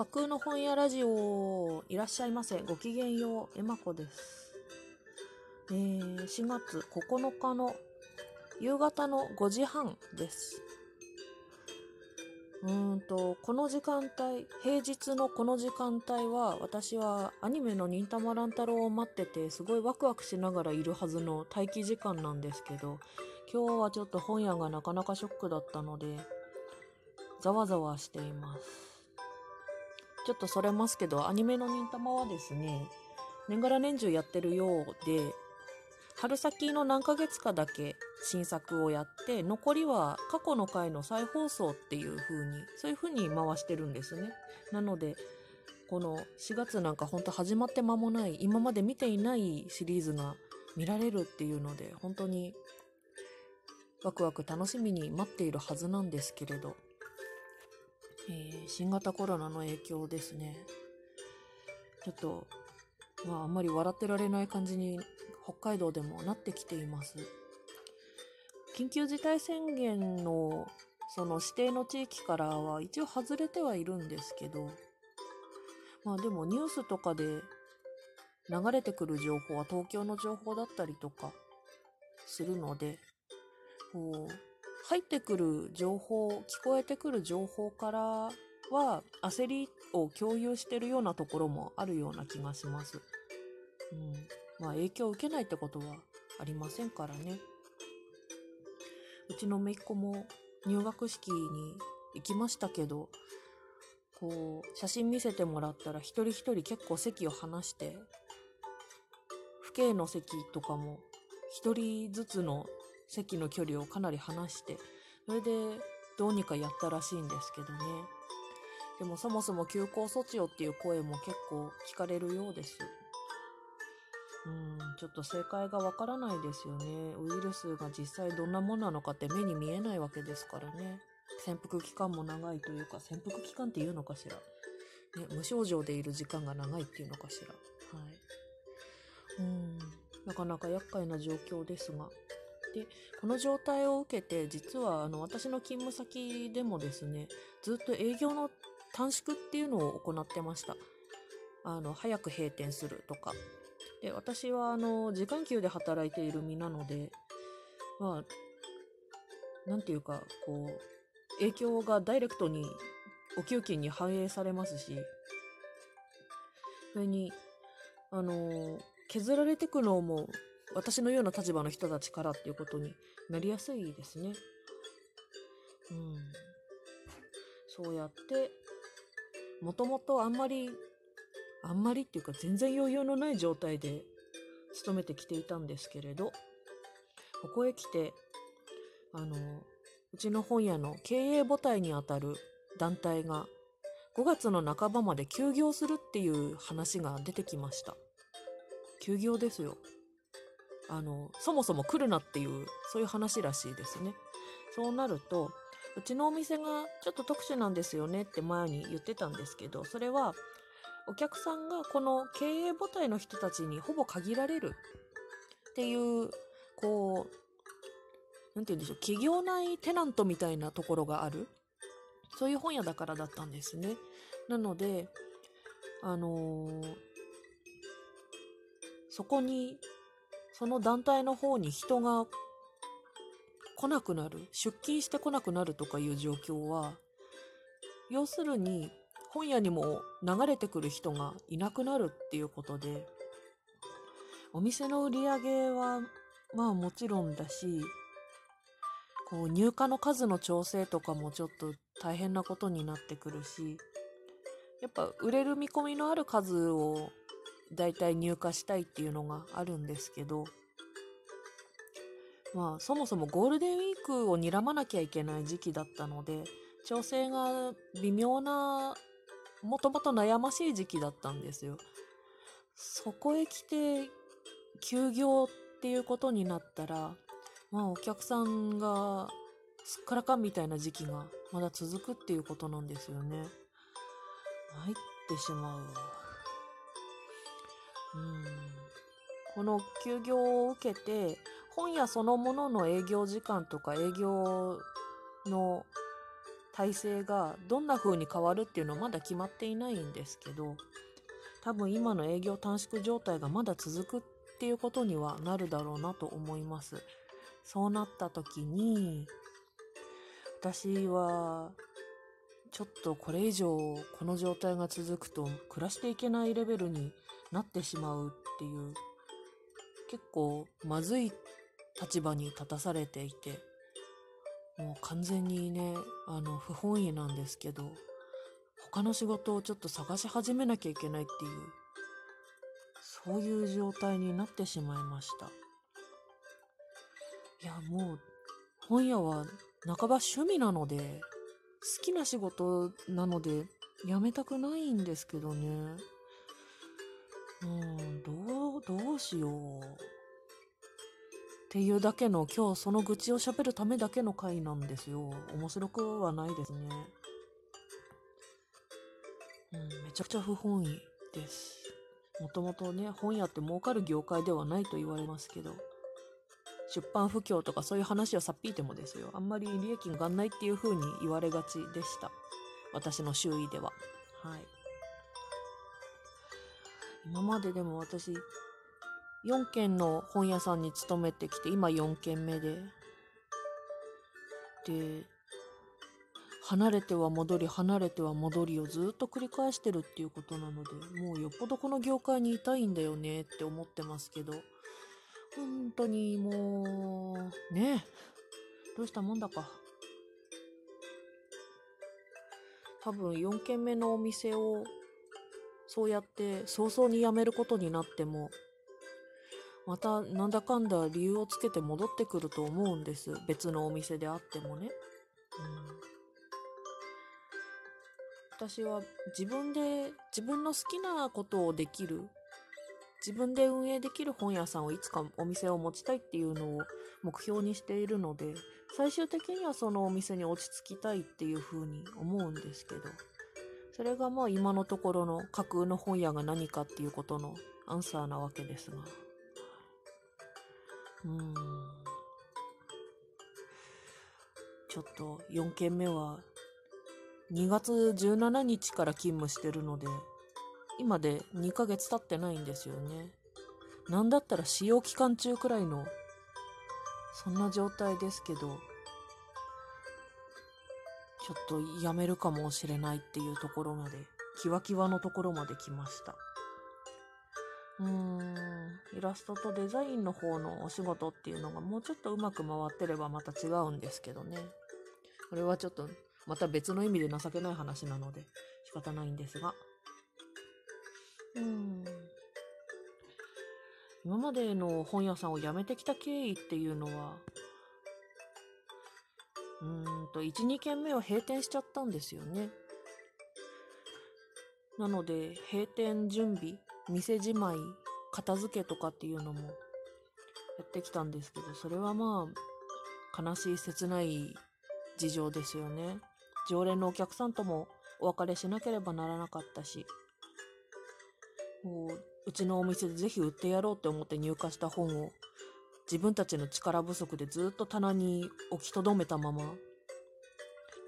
架空の本屋ラジオ、いらっしゃいませ。ごきげんよう、えまこです。えー、4月9日の夕方の5時半です。うんと、この時間帯、平日のこの時間帯は、私はアニメの忍たま乱太郎を待ってて、すごいワクワクしながらいるはずの待機時間なんですけど、今日はちょっと本屋がなかなかショックだったので、ざわざわしています。ちょっとそれますけど、アニメの忍たまはですね、年がら年中やってるようで、春先の何ヶ月かだけ新作をやって、残りは過去の回の再放送っていう風に、そういう風に回してるんですね。なので、この4月なんかほんと始まって間もない、今まで見ていないシリーズが見られるっていうので、本当にワクワク楽しみに待っているはずなんですけれど、えー新型コロナの影響ですね。ちょっと、まああんまり笑ってられない感じに北海道でもなってきています。緊急事態宣言のその指定の地域からは一応外れてはいるんですけど、まあでもニュースとかで流れてくる情報は東京の情報だったりとかするので、こう、入ってくる情報、聞こえてくる情報からは焦りを共有してるようなところもあるような気がします。うん。まあ影響を受けないってことはありませんからね。うちの姪っ子も入学式に行きましたけど、こう、写真見せてもらったら一人一人結構席を離して、父兄の席とかも一人ずつの席の距離をかなり離して、それでどうにかやったらしいんですけどね。でもそもそも休校措置をっていう声も結構聞かれるようです。うん、ちょっと正解がわからないですよね。ウイルスが実際どんなものなのかって目に見えないわけですからね。潜伏期間も長いというか、潜伏期間っていうのかしら。ね、無症状でいる時間が長いっていうのかしら。はい。うん、なかなか厄介な状況ですが。で、この状態を受けて、実はあの私の勤務先でもですね、ずっと営業の短縮っていうのを行ってました。あの、早く閉店するとか。で、私はあの、時間給で働いている身なので、まあ、なんていうか、こう、影響がダイレクトにお給金に反映されますし、それに、あの、削られてくのも私のような立場の人たちからっていうことになりやすいですね。うん。そうやって、もともとあんまり、あんまりっていうか全然余裕のない状態で勤めてきていたんですけれど、ここへ来て、あの、うちの本屋の経営母体にあたる団体が5月の半ばまで休業するっていう話が出てきました。休業ですよ。あの、そもそも来るなっていう、そういう話らしいですね。そうなると、うちのお店がちょっと特殊なんですよねって前に言ってたんですけど、それはお客さんがこの経営母体の人たちにほぼ限られるっていう、こう、なんて言うんでしょう、企業内テナントみたいなところがある。そういう本屋だからだったんですね。なので、あのーそこに、その団体の方に人が来なくなる、出勤してこなくなるとかいう状況は、要するに本屋にも流れてくる人がいなくなるっていうことで、お店の売り上げはまあもちろんだし、こう入荷の数の調整とかもちょっと大変なことになってくるし、やっぱ売れる見込みのある数をだいたい入荷したいっていうのがあるんですけど、まあそもそもゴールデンウィークを睨まなきゃいけない時期だったので、調整が微妙な、もともと悩ましい時期だったんですよ。そこへ来て、休業っていうことになったら、まあお客さんがすっからかんみたいな時期がまだ続くっていうことなんですよね。参ってしまう。うん。この休業を受けて、本屋そのものの営業時間とか営業の体制がどんな風に変わるっていうのはまだ決まっていないんですけど多分今の営業短縮状態がまだ続くっていうことにはなるだろうなと思います。そうなった時に私はちょっとこれ以上この状態が続くと暮らしていけないレベルになってしまうっていう結構まずい立場に立たされていてもう完全にねあの不本意なんですけど他の仕事をちょっと探し始めなきゃいけないっていうそういう状態になってしまいました。いやもう本屋は半ば趣味なので好きな仕事なので辞めたくないんですけどね。うんどうどうしよう。っていうだけの今日その愚痴を喋るためだけの回なんですよ。面白くはないですね。うん、めちゃくちゃ不本意です。もともとね、本屋って儲かる業界ではないと言われますけど、出版不況とかそういう話をさっぴいてもですよ、あんまり利益が上がんないっていう風に言われがちでした。私の周囲では。はい。今まででも私、4軒の本屋さんに勤めてきて、今4軒目で。で、離れては戻り、離れては戻りをずっと繰り返してるっていうことなので、もうよっぽどこの業界にいたいんだよねって思ってますけど、本当にもう、ねどうしたもんだか。多分4軒目のお店をそうやって早々に辞めることになってもまたなんだかんだ理由をつけて戻ってくると思うんです。別のお店であってもね。うん、私は自分で自分の好きなことをできる自分で運営できる本屋さんをいつかお店を持ちたいっていうのを目標にしているので最終的にはそのお店に落ち着きたいっていうふうに思うんですけどそれがまあ今のところの架空の本屋が何かっていうことのアンサーなわけですが。うん。ちょっと4件目は2月17日から勤務してるので、今で2ヶ月経ってないんですよね。なんだったら使用期間中くらいの、そんな状態ですけど、ちょっとやめるかもしれないっていうところまで、キワキワのところまで来ました。うーん、イラストとデザインの方のお仕事っていうのがもうちょっとうまく回ってればまた違うんですけどね。これはちょっとまた別の意味で情けない話なので仕方ないんですが。うーん。今までの本屋さんを辞めてきた経緯っていうのは、うーんと、1、2軒目は閉店しちゃったんですよね。なので、閉店準備店じまい、片付けとかっていうのもやってきたんですけど、それはまあ、悲しい切ない事情ですよね。常連のお客さんともお別れしなければならなかったし、もう、うちのお店でぜひ売ってやろうって思って入荷した本を自分たちの力不足でずっと棚に置きとどめたまま、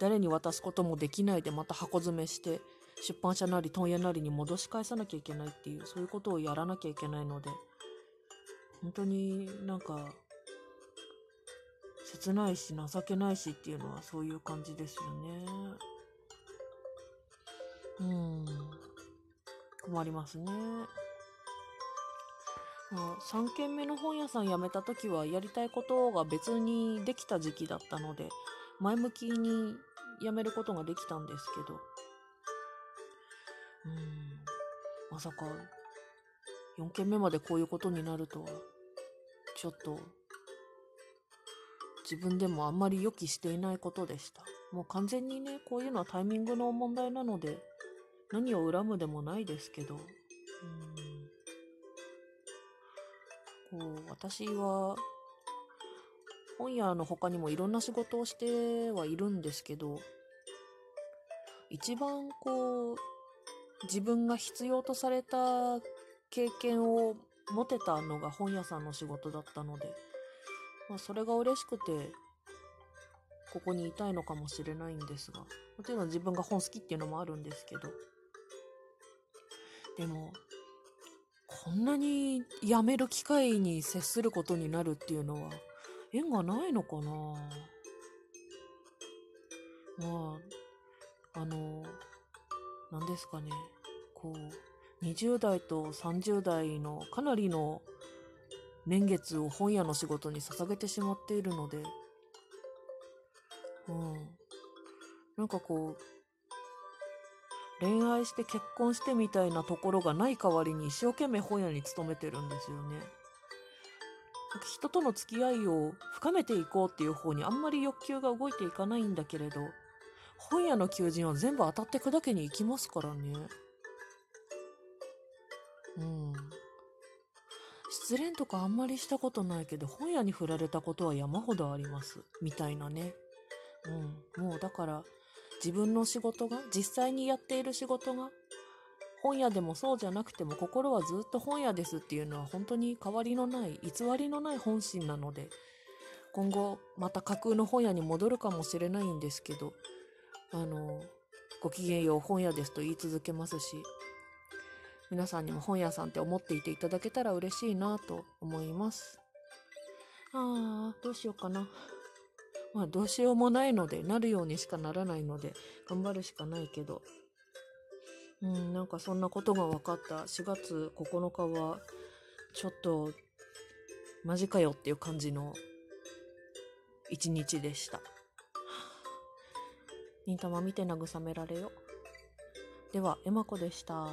誰に渡すこともできないでまた箱詰めして、出版社なり問屋なりに戻し返さなきゃいけないっていう、そういうことをやらなきゃいけないので、本当になんか、切ないし情けないしっていうのはそういう感じですよね。うん。困りますね。3軒目の本屋さん辞めた時はやりたいことが別にできた時期だったので、前向きに辞めることができたんですけど、うん。まさか、4件目までこういうことになるとは、ちょっと、自分でもあんまり予期していないことでした。もう完全にね、こういうのはタイミングの問題なので、何を恨むでもないですけど、うん。こう、私は、本屋の他にもいろんな仕事をしてはいるんですけど、一番こう、自分が必要とされた経験を持てたのが本屋さんの仕事だったので、まあ、それが嬉しくて、ここにいたいのかもしれないんですが。もちろん自分が本好きっていうのもあるんですけど。でも、こんなに辞める機会に接することになるっていうのは、縁がないのかな？まあ、あの、何ですかね。こう、20代と30代のかなりの年月を本屋の仕事に捧げてしまっているので、うん。なんかこう、恋愛して結婚してみたいなところがない代わりに一生懸命本屋に勤めてるんですよね。人との付き合いを深めていこうっていう方にあんまり欲求が動いていかないんだけれど、本屋の求人は全部当たって砕けに行きますからね。うん。失恋とかあんまりしたことないけど、本屋に振られたことは山ほどあります。みたいなね。うん。もうだから、自分の仕事が、実際にやっている仕事が、本屋でもそうじゃなくても心はずっと本屋ですっていうのは本当に変わりのない、偽りのない本心なので、今後また架空の本屋に戻るかもしれないんですけど、あの、ごきげんよう本屋ですと言い続けますし、皆さんにも本屋さんって思っていていただけたら嬉しいなと思います。ああ、どうしようかな。まあどうしようもないので、なるようにしかならないので、頑張るしかないけど。うん、なんかそんなことが分かった4月9日は、ちょっと、マジかよっていう感じの一日でした。忍たま見て慰められよ。では、エマ子でした。